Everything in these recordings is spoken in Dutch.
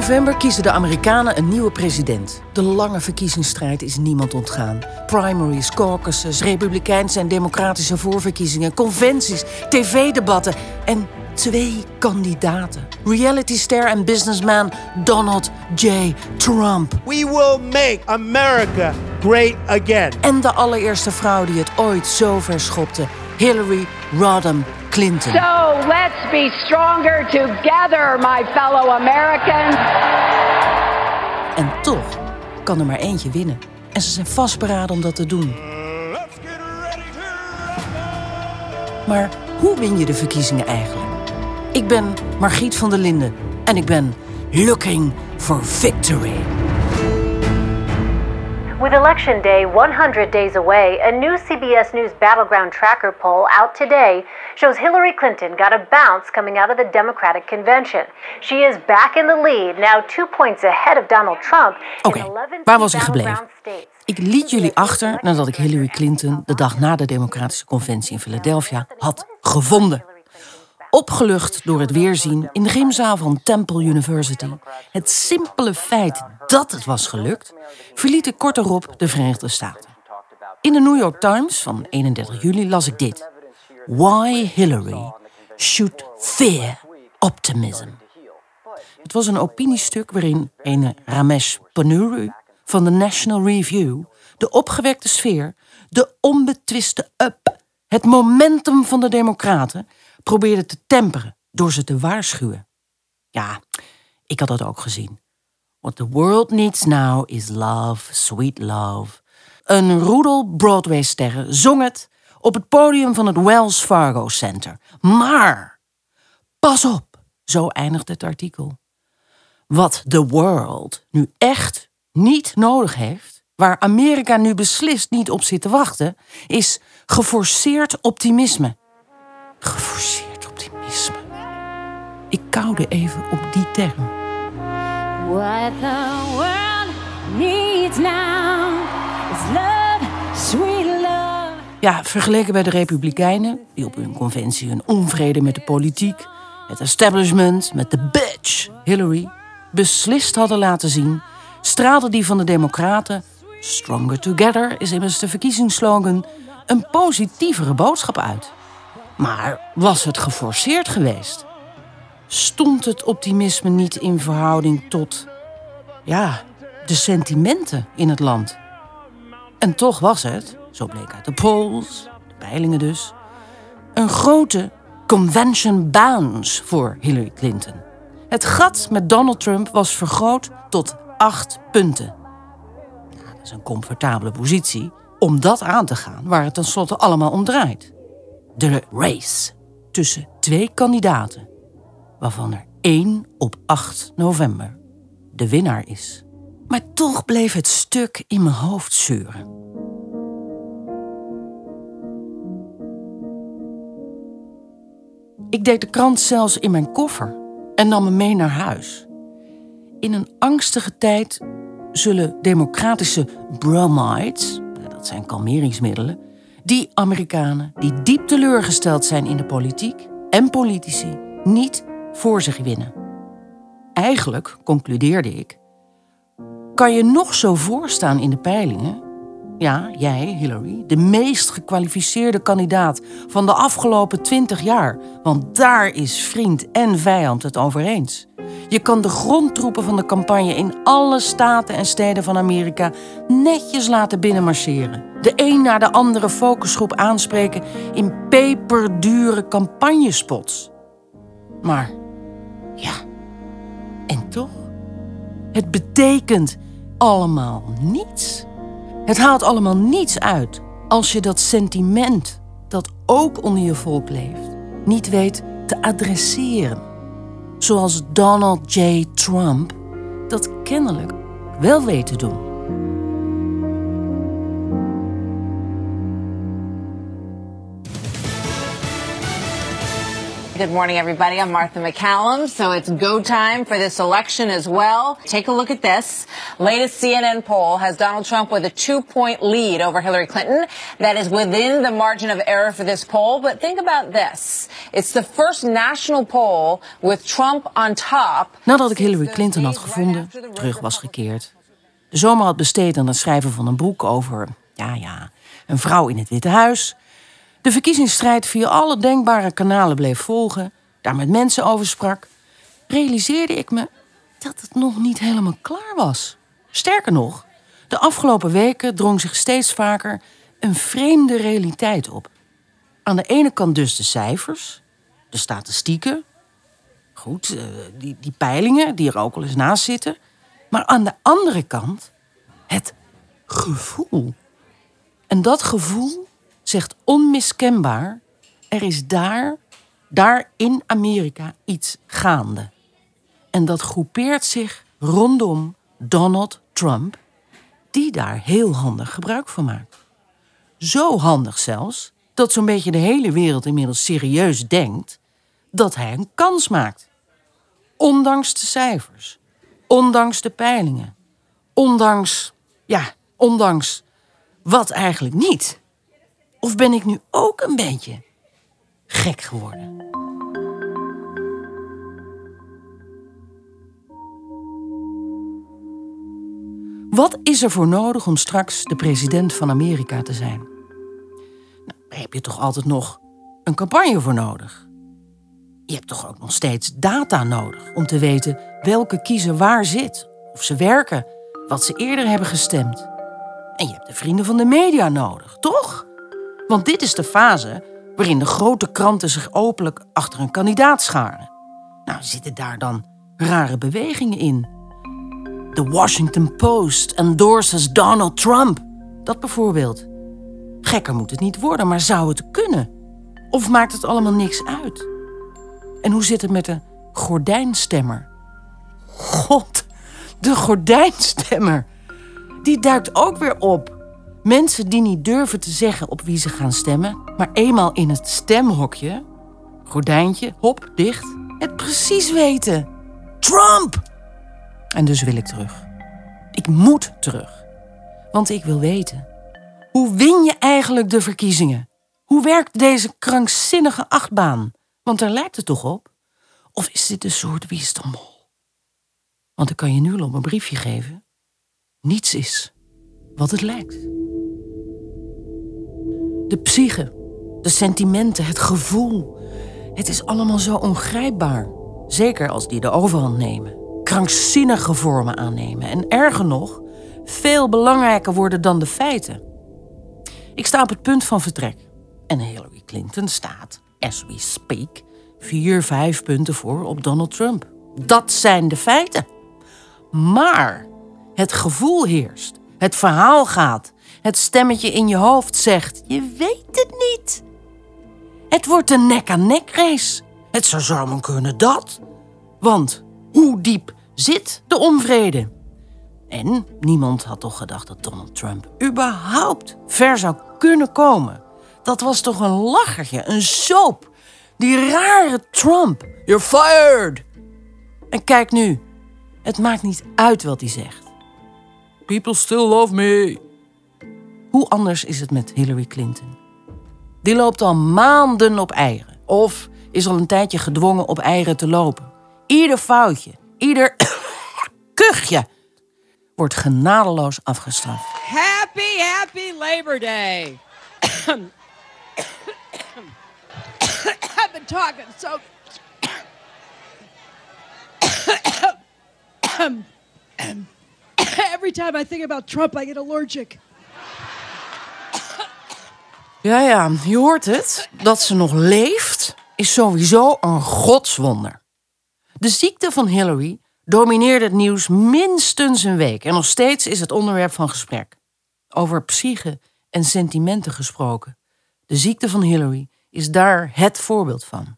november kiezen de Amerikanen een nieuwe president. De lange verkiezingsstrijd is niemand ontgaan. Primaries, caucuses, republikeinse en democratische voorverkiezingen, conventies, tv-debatten en twee kandidaten. Reality-ster en businessman Donald J. Trump. We will make America great again. En de allereerste vrouw die het ooit zo ver schopte, Hillary Rodham Clinton. So let's be stronger together, my fellow Americans. En toch kan er maar eentje winnen. En ze zijn vastberaden om dat te doen. Maar hoe win je de verkiezingen eigenlijk? Ik ben Margriet van der Linden en ik ben looking for victory. With Election Day 100 days away, a new CBS News Battleground Tracker poll out today shows Hillary Clinton got a bounce coming out of the Democratic convention. She is back in the lead, now two points ahead of Donald Trump. Oké, okay, waar was ik gebleven? Ik liet jullie achter nadat ik Hillary Clinton de dag na de Democratische Conventie in Philadelphia had gevonden. Opgelucht door het weerzien in de gymzaal van Temple University. Het simpele feit dat het was gelukt, verliet ik kort erop de Verenigde Staten. In de New York Times van 31 juli las ik dit. Why Hillary should fear optimism. Het was een opiniestuk waarin een Ramesh Ponnuru van de National Review de opgewekte sfeer, de onbetwiste up, het momentum van de Democraten probeerde te temperen door ze te waarschuwen. Ja, ik had dat ook gezien. What the world needs now is love, sweet love. Een roedel Broadway-sterren zong het op het podium van het Wells Fargo Center. Maar, pas op, zo eindigt het artikel. Wat the world nu echt niet nodig heeft, waar Amerika nu beslist niet op zit te wachten, is geforceerd optimisme. Geforceerd optimisme. Ik koude even op die term. What the world needs now is love, sweet love. Ja, vergeleken bij de Republikeinen, die op hun conventie hun onvrede met de politiek, het establishment, met de bitch Hillary beslist hadden laten zien, straalde die van de Democraten, Stronger Together is immers de verkiezingsslogan, een positievere boodschap uit. Maar was het geforceerd geweest? Stond het optimisme niet in verhouding tot, ja, de sentimenten in het land? En toch was het, zo bleek uit de polls, de peilingen dus, een grote convention bounce voor Hillary Clinton. Het gat met Donald Trump was vergroot tot acht punten. Nou, dat is een comfortabele positie om dat aan te gaan waar het tenslotte allemaal om draait de race tussen twee kandidaten, waarvan er één op 8 november de winnaar is. Maar toch bleef het stuk in mijn hoofd zeuren. Ik deed de krant zelfs in mijn koffer en nam hem mee naar huis. In een angstige tijd zullen democratische bromides, dat zijn kalmeringsmiddelen, die Amerikanen die diep teleurgesteld zijn in de politiek en politici niet voor zich winnen. Eigenlijk, concludeerde ik, kan je nog zo voorstaan in de peilingen. Ja, jij, Hillary, de meest gekwalificeerde kandidaat van de afgelopen twintig jaar. Want daar is vriend en vijand het over eens. Je kan de grondtroepen van de campagne in alle staten en steden van Amerika netjes laten binnenmarcheren. De een na de andere focusgroep aanspreken in peperdure campagnespots. Maar ja, en toch? Het betekent allemaal niets. Het haalt allemaal niets uit als je dat sentiment dat ook onder je volk leeft, niet weet te adresseren zoals Donald J. Trump dat kennelijk wel weet te doen. Good morning, everybody. I'm Martha McCallum. So it's go time for this election as well. Take a look at this. Latest CNN poll has Donald Trump with a two point lead over Hillary Clinton. That is within the margin of error for this poll. But think about this. It's the first national poll with Trump on top. Nadat ik Hillary Clinton had gevonden, terug was gekeerd. De zomer had besteed aan het schrijven van een boek over, ja ja, een vrouw in het Witte Huis. De verkiezingsstrijd via alle denkbare kanalen bleef volgen, daar met mensen over sprak. Realiseerde ik me dat het nog niet helemaal klaar was. Sterker nog, de afgelopen weken drong zich steeds vaker een vreemde realiteit op. Aan de ene kant dus de cijfers, de statistieken. Goed, eh, die, die peilingen die er ook al eens naast zitten. Maar aan de andere kant het gevoel. En dat gevoel zegt onmiskenbaar: er is daar, daar in Amerika iets gaande. En dat groepeert zich rondom Donald Trump, die daar heel handig gebruik van maakt. Zo handig zelfs dat zo'n beetje de hele wereld inmiddels serieus denkt dat hij een kans maakt. Ondanks de cijfers, ondanks de peilingen, ondanks, ja, ondanks wat eigenlijk niet. Of ben ik nu ook een beetje gek geworden? Wat is er voor nodig om straks de president van Amerika te zijn? Nou, daar heb je toch altijd nog een campagne voor nodig. Je hebt toch ook nog steeds data nodig om te weten welke kiezer waar zit, of ze werken, wat ze eerder hebben gestemd. En je hebt de vrienden van de media nodig, toch? Want dit is de fase waarin de grote kranten zich openlijk achter een kandidaat scharen. Nou, zitten daar dan rare bewegingen in? The Washington Post endorses Donald Trump. Dat bijvoorbeeld. Gekker moet het niet worden, maar zou het kunnen? Of maakt het allemaal niks uit? En hoe zit het met de gordijnstemmer? God, de gordijnstemmer. Die duikt ook weer op. Mensen die niet durven te zeggen op wie ze gaan stemmen, maar eenmaal in het stemhokje, gordijntje, hop, dicht, het precies weten. Trump! En dus wil ik terug. Ik moet terug. Want ik wil weten. Hoe win je eigenlijk de verkiezingen? Hoe werkt deze krankzinnige achtbaan? Want daar lijkt het toch op? Of is dit een soort wisdommel? Want ik kan je nu al een briefje geven. Niets is wat het lijkt. De psyche, de sentimenten, het gevoel. Het is allemaal zo ongrijpbaar. Zeker als die de overhand nemen krankzinnige vormen aannemen en erger nog, veel belangrijker worden dan de feiten. Ik sta op het punt van vertrek en Hillary Clinton staat, as we speak, vier, vijf punten voor op Donald Trump. Dat zijn de feiten. Maar het gevoel heerst, het verhaal gaat, het stemmetje in je hoofd zegt: je weet het niet. Het wordt een nek-aan-nek race. Het zou zomaar kunnen dat. Want hoe diep zit de onvrede? En niemand had toch gedacht dat Donald Trump überhaupt ver zou kunnen komen. Dat was toch een lachertje, een soap. Die rare Trump. You're fired. En kijk nu, het maakt niet uit wat hij zegt. People still love me. Hoe anders is het met Hillary Clinton? Die loopt al maanden op eieren. Of is al een tijdje gedwongen op eieren te lopen. Ieder foutje, ieder kuchje wordt genadeloos afgestraft. Happy, happy Labor Day. I've been talking so. Every time I think about Trump, I get allergic. Ja, ja, je hoort het. Dat ze nog leeft is sowieso een godswonder. De ziekte van Hillary domineerde het nieuws minstens een week en nog steeds is het onderwerp van gesprek. Over psyche en sentimenten gesproken. De ziekte van Hillary is daar het voorbeeld van.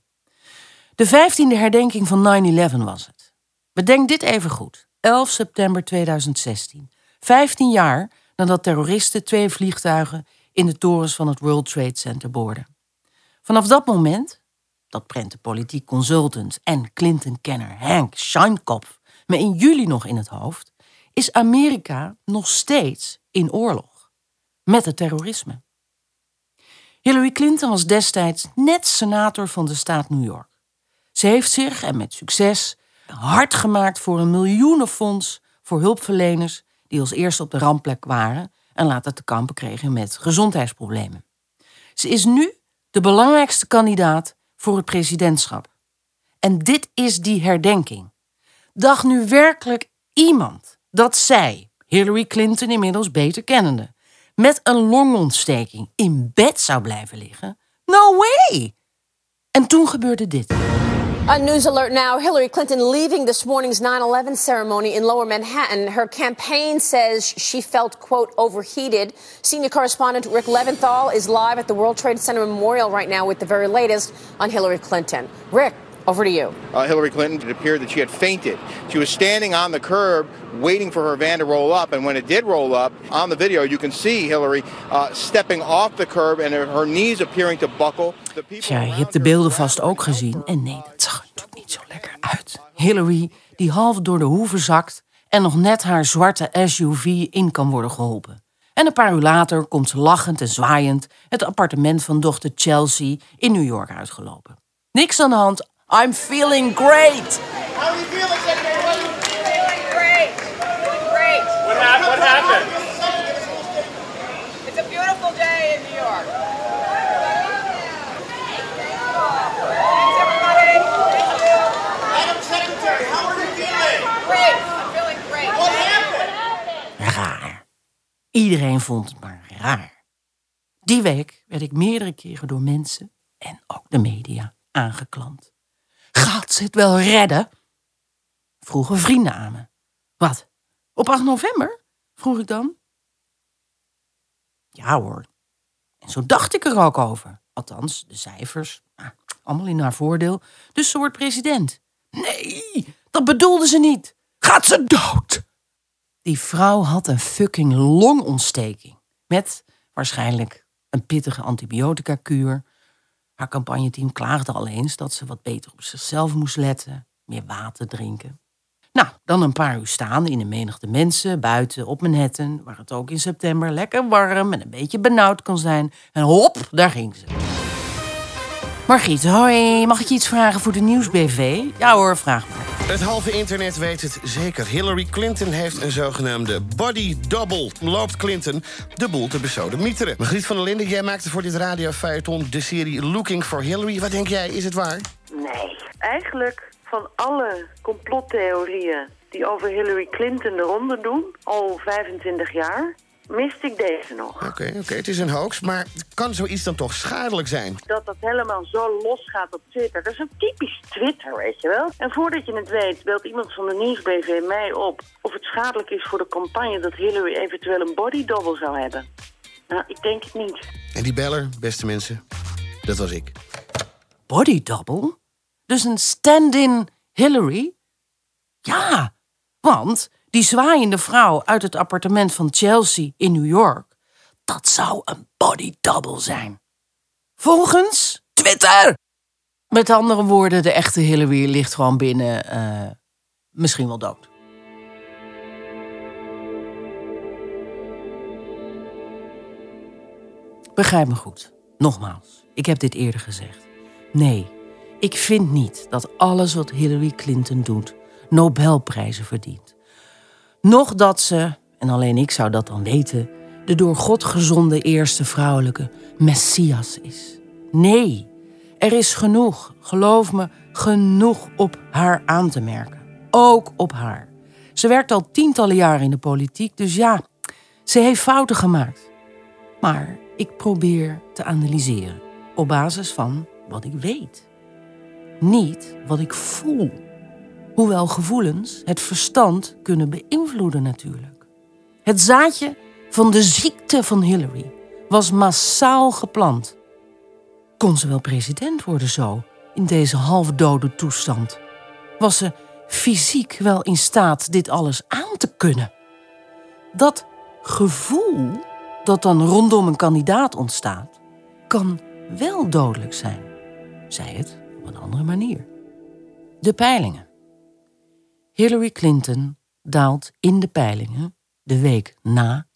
De 15e herdenking van 9-11 was het. Bedenk dit even goed. 11 september 2016. 15 jaar nadat terroristen twee vliegtuigen in de torens van het World Trade Center boorden. Vanaf dat moment dat prent de politiek consultant en Clinton-kenner Hank Scheinkopf me in juli nog in het hoofd, is Amerika nog steeds in oorlog met het terrorisme. Hillary Clinton was destijds net senator van de staat New York. Ze heeft zich, en met succes, hard gemaakt voor een miljoenenfonds voor hulpverleners die als eerste op de rampplek waren en later te kampen kregen met gezondheidsproblemen. Ze is nu de belangrijkste kandidaat voor het presidentschap. En dit is die herdenking. Dacht nu werkelijk iemand dat zij, Hillary Clinton inmiddels beter kennende, met een longontsteking in bed zou blijven liggen? No way! En toen gebeurde dit. A news alert now. Hillary Clinton leaving this morning's 9 11 ceremony in lower Manhattan. Her campaign says she felt, quote, overheated. Senior correspondent Rick Leventhal is live at the World Trade Center Memorial right now with the very latest on Hillary Clinton. Rick, over to you. Uh, Hillary Clinton, it appeared that she had fainted. She was standing on the curb waiting for her van to roll up. And when it did roll up, on the video, you can see Hillary uh, stepping off the curb and her, her knees appearing to buckle. Tja, je hebt de beelden vast ook gezien. En nee, dat zag er natuurlijk niet zo lekker uit. Hillary, die half door de hoeven zakt en nog net haar zwarte SUV in kan worden geholpen. En een paar uur later komt ze lachend en zwaaiend het appartement van dochter Chelsea in New York uitgelopen. Niks aan de hand, I'm feeling great. How are you feeling, Secretary? Feeling great. Great. What, hap- what happened? It's a beautiful day in New York. Thanks, everybody. Madam Secretary, how are you feeling? Great. I'm feeling great. What happened? Raar. Iedereen vond het maar raar. Die week werd ik meerdere keren door mensen en ook de media aangeklampt. Gaat ze het wel redden? Vroegen vrienden aan me. Wat? Op 8 november? vroeg ik dan. Ja hoor. En zo dacht ik er ook over. Althans, de cijfers. Ah, allemaal in haar voordeel. Dus ze wordt president. Nee, dat bedoelde ze niet. Gaat ze dood? Die vrouw had een fucking longontsteking. Met waarschijnlijk een pittige antibiotica-kuur. Haar campagneteam klaagde al eens dat ze wat beter op zichzelf moest letten. Meer water drinken. Nou, dan een paar uur staan in een menigte mensen buiten op Manhattan, waar het ook in september lekker warm en een beetje benauwd kan zijn. En hop, daar ging ze. Margriet, hoi, mag ik je iets vragen voor de nieuwsbv? Ja hoor, vraag maar. Het halve internet weet het zeker. Hillary Clinton heeft een zogenaamde body double. Loopt Clinton de boel te besodemieteren. Margriet van der Linden, jij maakte voor dit radiofeuilleton de serie Looking for Hillary. Wat denk jij, is het waar? Nee. Eigenlijk van alle complottheorieën die over Hillary Clinton de ronde doen, al 25 jaar, miste ik deze nog. Oké, oké, het is een hoax, maar kan zoiets dan toch schadelijk zijn? Dat dat helemaal zo losgaat op Twitter. Dat is een typisch Twitter, weet je wel. En voordat je het weet, belt iemand van de Nieuwsbv mij op... of het schadelijk is voor de campagne dat Hillary eventueel een body double zou hebben. Nou, ik denk het niet. En die beller, beste mensen, dat was ik. Body double? Dus een stand-in Hillary? Ja, want die zwaaiende vrouw uit het appartement van Chelsea in New York, dat zou een body double zijn. Volgens Twitter. Met andere woorden, de echte Hillary ligt gewoon binnen, eh, misschien wel dood. Begrijp me goed. Nogmaals, ik heb dit eerder gezegd. Nee, ik vind niet dat alles wat Hillary Clinton doet Nobelprijzen verdient. Nog dat ze, en alleen ik zou dat dan weten, de door God gezonde eerste vrouwelijke Messias is. Nee, er is genoeg, geloof me, genoeg op haar aan te merken. Ook op haar. Ze werkt al tientallen jaren in de politiek, dus ja, ze heeft fouten gemaakt. Maar ik probeer te analyseren op basis van wat ik weet. Niet wat ik voel. Hoewel gevoelens het verstand kunnen beïnvloeden natuurlijk. Het zaadje van de ziekte van Hillary was massaal geplant. Kon ze wel president worden zo, in deze halfdode toestand? Was ze fysiek wel in staat dit alles aan te kunnen? Dat gevoel dat dan rondom een kandidaat ontstaat, kan wel dodelijk zijn. Zij het op een andere manier. De peilingen. Hillary Clinton daalt in de peilingen de week na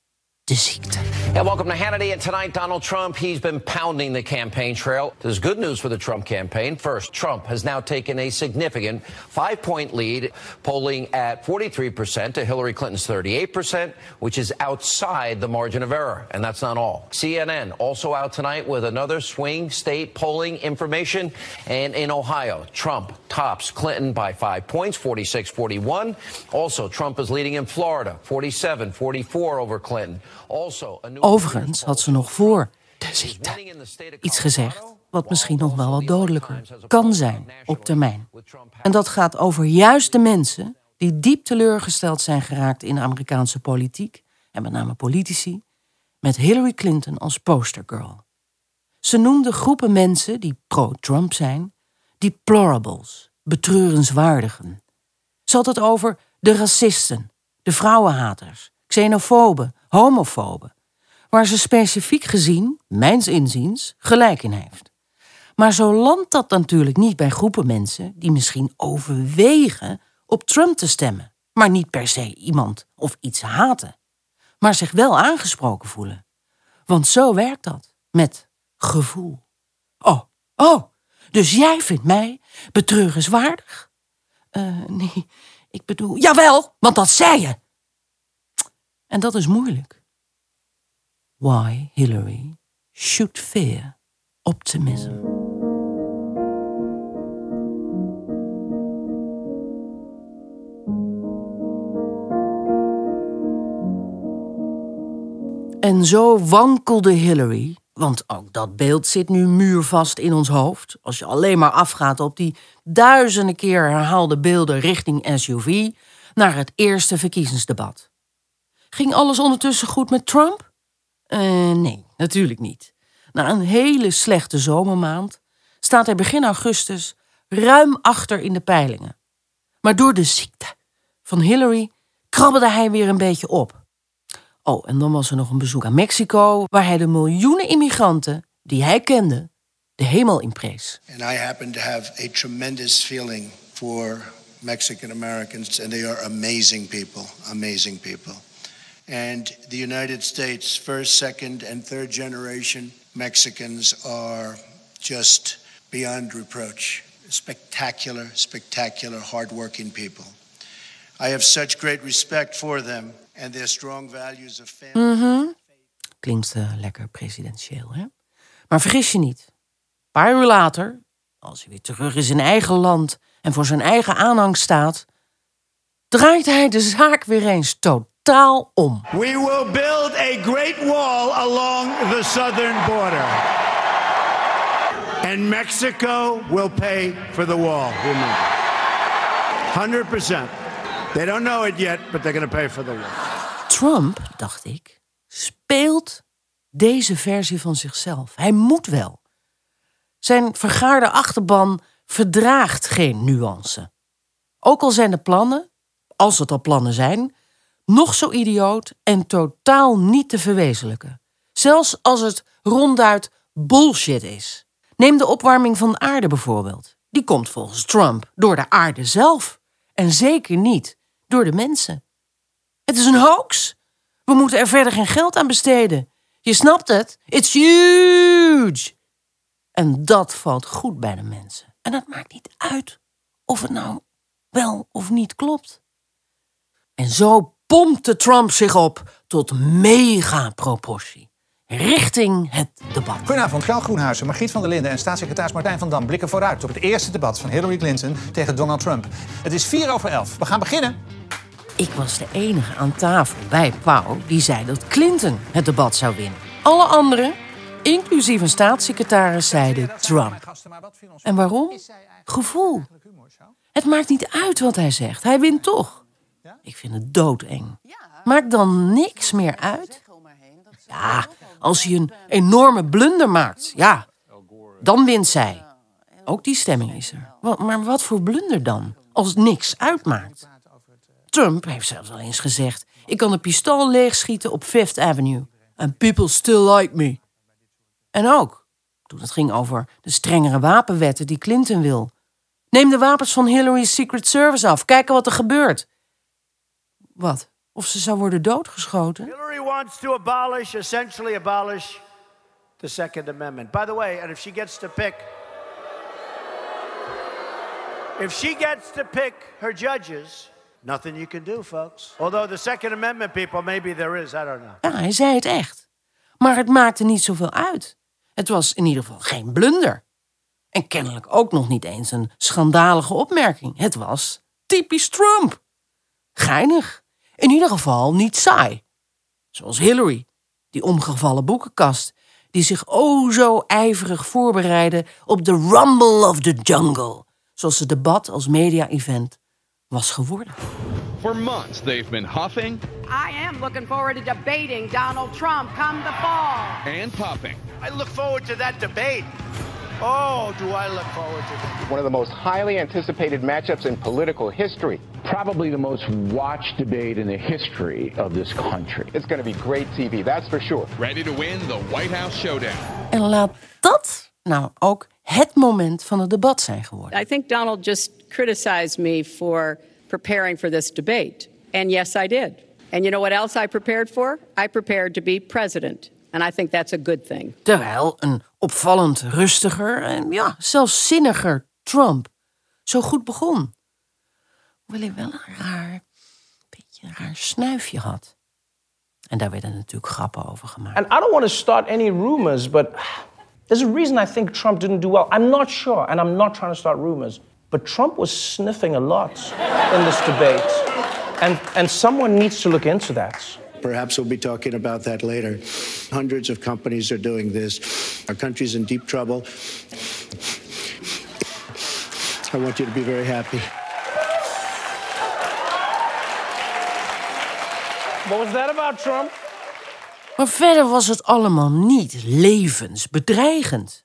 de ziekte. Yeah, welcome to Hannity. And tonight, Donald Trump, he's been pounding the campaign trail. There's good news for the Trump campaign. First, Trump has now taken a significant five point lead, polling at 43% to Hillary Clinton's 38%, which is outside the margin of error. And that's not all. CNN also out tonight with another swing state polling information. And in Ohio, Trump tops Clinton by five points, 46 41. Also, Trump is leading in Florida, 47 44 over Clinton. Also, a new Overigens had ze nog voor de ziekte iets gezegd wat misschien nog wel wat dodelijker kan zijn op termijn. En dat gaat over juist de mensen die diep teleurgesteld zijn geraakt in de Amerikaanse politiek, en met name politici, met Hillary Clinton als postergirl. Ze noemde groepen mensen die pro-Trump zijn, deplorables, betreurenswaardigen. Ze had het over de racisten, de vrouwenhaters, xenofoben, homofoben, waar ze specifiek gezien, mijns inziens, gelijk in heeft. Maar zo landt dat natuurlijk niet bij groepen mensen die misschien overwegen op Trump te stemmen, maar niet per se iemand of iets haten, maar zich wel aangesproken voelen. Want zo werkt dat, met gevoel. Oh, oh, dus jij vindt mij betreurenswaardig? Eh, nee, ik bedoel, jawel, want dat zei je. En dat is moeilijk. Why Hillary should fear optimism. En zo wankelde Hillary, want ook dat beeld zit nu muurvast in ons hoofd. Als je alleen maar afgaat op die duizenden keer herhaalde beelden richting SUV naar het eerste verkiezingsdebat. Ging alles ondertussen goed met Trump? Uh, nee, natuurlijk niet. Na een hele slechte zomermaand staat hij begin augustus ruim achter in de peilingen. Maar door de ziekte van Hillary krabbelde hij weer een beetje op. Oh, en dan was er nog een bezoek aan Mexico, waar hij de miljoenen immigranten die hij kende, de hemel in prees. And I happen to have a tremendous feeling for Mexican Americans, and they are amazing people, amazing people. And the United States, first, second, and third generation Mexicans are just beyond reproach. Spectacular, spectacular, hardworking people. I have such great respect for them and their strong values of family. Mhm. Klinkt uh, lekker presidentieel, hè? Maar vergis je niet. Een paar uur later, als hij weer terug is in eigen land en voor zijn eigen aanhang staat, draait hij de zaak weer eens totaal om. We will build a great wall along the southern border. And Mexico will pay for the wall. Remember. 100%. They don't know it yet, but they're going to pay for the wall. Trump, dacht ik, speelt deze versie van zichzelf. Hij moet wel. Zijn vergaarde achterban verdraagt geen nuance. Ook al zijn de plannen, als het al plannen zijn, nog zo idioot en totaal niet te verwezenlijken. Zelfs als het ronduit bullshit is. Neem de opwarming van de aarde bijvoorbeeld. Die komt volgens Trump door de aarde zelf. En zeker niet door de mensen. Het is een hoax. We moeten er verder geen geld aan besteden. Je snapt het? It's huge. En dat valt goed bij de mensen. En het maakt niet uit of het nou wel of niet klopt. En zo pompte Trump zich op tot mega-proportie. Richting het debat. Goedenavond, Gal Groenhuizen, Margriet van der Linden en staatssecretaris Martijn van Dam blikken vooruit op het eerste debat van Hillary Clinton tegen Donald Trump. Het is 4 over 11. We gaan beginnen. Ik was de enige aan tafel bij Pauw die zei dat Clinton het debat zou winnen. Alle anderen, inclusief een staatssecretaris, zeiden Trump. En waarom? Gevoel. Het maakt niet uit wat hij zegt. Hij wint toch. Ik vind het doodeng. Maakt dan niks meer uit? Ja, als hij een enorme blunder maakt, ja, dan wint zij. Ook die stemming is er. Maar wat voor blunder dan, als het niks uitmaakt? Trump heeft zelfs al eens gezegd: ik kan een pistool leegschieten op Fifth Avenue. And people still like me. En ook toen het ging over de strengere wapenwetten die Clinton wil. Neem de wapens van Hillary's Secret Service af. Kijken wat er gebeurt. Wat? of ze zou worden doodgeschoten. Hillary wants to abolish, essentially abolish the Second Amendment. By the way, and if she gets to pick, if she gets to pick her judges, nothing you can do, folks. Although the Second Amendment people, maybe there is, I don't know. Ja, hij zei het echt. Maar het maakte niet zoveel uit. Het was in ieder geval geen blunder. En kennelijk ook nog niet eens een schandalige opmerking. Het was typisch Trump. Geinig. In ieder geval niet saai. Zoals Hillary, die omgevallen boekenkast, die zich o zo ijverig voorbereidde op de Rumble of the Jungle, zoals het debat als media-event was geworden. For months, they've been huffing I am looking forward to debating Donald Trump come the fall. and puffing. I look forward to that debate. Oh, do I look forward to that. One of the most highly anticipated matchups in political history. Probably the most watched debate in the history of this country. It's going to be great TV, that's for sure. Ready to win the White House showdown. En laat dat nou ook het moment van het debat zijn geworden. I think Donald just criticized me for preparing for this debate. And yes, I did. And you know what else I prepared for? I prepared to be president. And I think that's a good thing. Terwijl een opvallend rustiger en ja, zelfs zinniger Trump zo goed begon. Hoewel hij wel een raar, beetje een raar snuifje had. En daar werden natuurlijk grappen over gemaakt. And I don't want to start any rumors, but there's a reason I think Trump didn't do well. I'm not sure, and I'm not trying to start rumors. But Trump was sniffing a lot in this debate. And, and someone needs to look into that. Perhaps we'll be talking about that later. Hundreds of companies are doing this. Our country's in deep trouble. I want you to be very happy. What was that about, Trump? Maar verder was het allemaal niet levensbedreigend.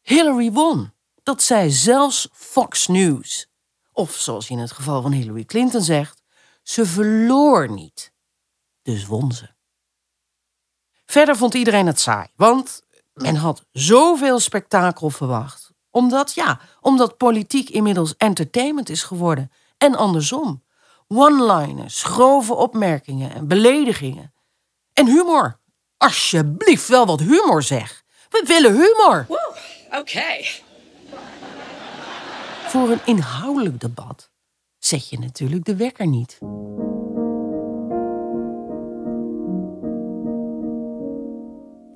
Hillary won. Dat zei zelfs Fox News. Of zoals je in het geval van Hillary Clinton zegt, ze verloor niet. Dus won ze. Verder vond iedereen het saai, want men had zoveel spektakel verwacht. Omdat, ja, omdat politiek inmiddels entertainment is geworden. En andersom. One-liners, grove opmerkingen en beledigingen. En humor. Alsjeblieft, wel wat humor zeg. We willen humor. Okay. Voor een inhoudelijk debat zet je natuurlijk de wekker niet.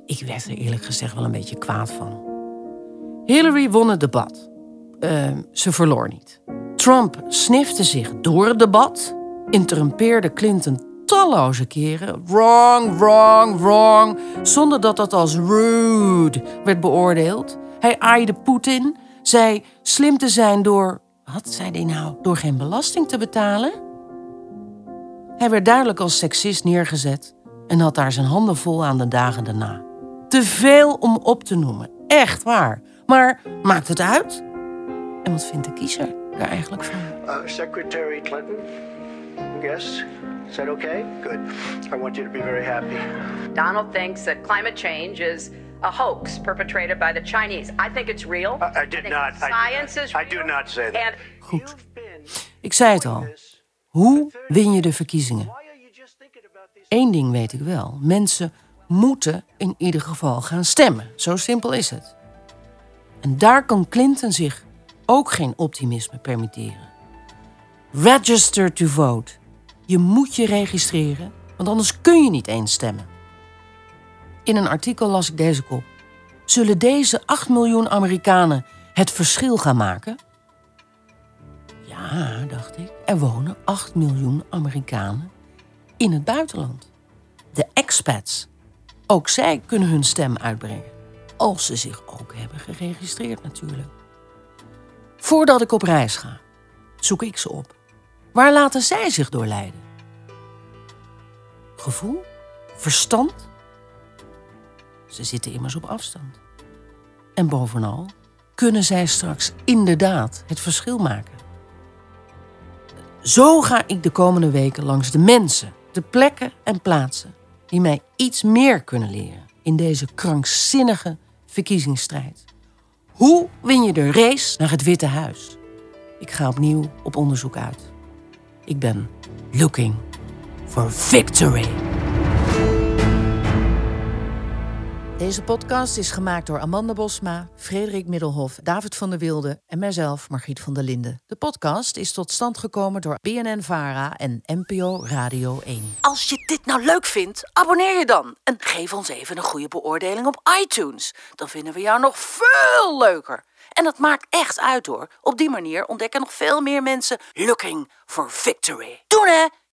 Ik werd er eerlijk gezegd wel een beetje kwaad van. Hillary won het debat. Eh, ze verloor niet. Trump snifte zich door het debat, interrumpeerde Clinton talloze keren. Wrong, wrong, wrong. Zonder dat dat als rude werd beoordeeld. Hij aaide Poetin, zei slim te zijn door. Wat zei hij nou? Door geen belasting te betalen? Hij werd duidelijk als seksist neergezet en had daar zijn handen vol aan de dagen daarna. Te veel om op te noemen, echt waar. Maar maakt het uit? En wat vindt de kiezer daar eigenlijk van? Uh, Secretary Clinton, yes? Is that okay? Good. I want you to be very happy. Donald thinks that climate change is a hoax perpetrated by the Chinese. I think it's real. I, I did not. I did Science not- is I do not say that. And Goed. Ik zei het al. Hoe win je de verkiezingen? Eén ding weet ik wel. Mensen moeten in ieder geval gaan stemmen. Zo simpel is het. En daar kan Clinton zich ook geen optimisme permitteren. Register to vote. Je moet je registreren, want anders kun je niet eens stemmen. In een artikel las ik deze kop. Zullen deze 8 miljoen Amerikanen het verschil gaan maken? Ja, dacht ik. Er wonen 8 miljoen Amerikanen in het buitenland. De expats. Ook zij kunnen hun stem uitbrengen. Als ze zich ook hebben geregistreerd natuurlijk. Voordat ik op reis ga, zoek ik ze op. Waar laten zij zich door leiden? Gevoel? Verstand? Ze zitten immers op afstand. En bovenal kunnen zij straks inderdaad het verschil maken. Zo ga ik de komende weken langs de mensen, de plekken en plaatsen die mij iets meer kunnen leren in deze krankzinnige verkiezingsstrijd. Hoe win je de race naar het Witte Huis? Ik ga opnieuw op onderzoek uit. Ik ben looking for victory. Deze podcast is gemaakt door Amanda Bosma, Frederik Middelhof, David van der Wilde en mijzelf, Margriet van der Linden. De podcast is tot stand gekomen door BNN Vara en NPO Radio 1. Als je dit nou leuk vindt, abonneer je dan en geef ons even een goede beoordeling op iTunes. Dan vinden we jou nog veel leuker. En dat maakt echt uit hoor. Op die manier ontdekken nog veel meer mensen looking for victory. Doen hè!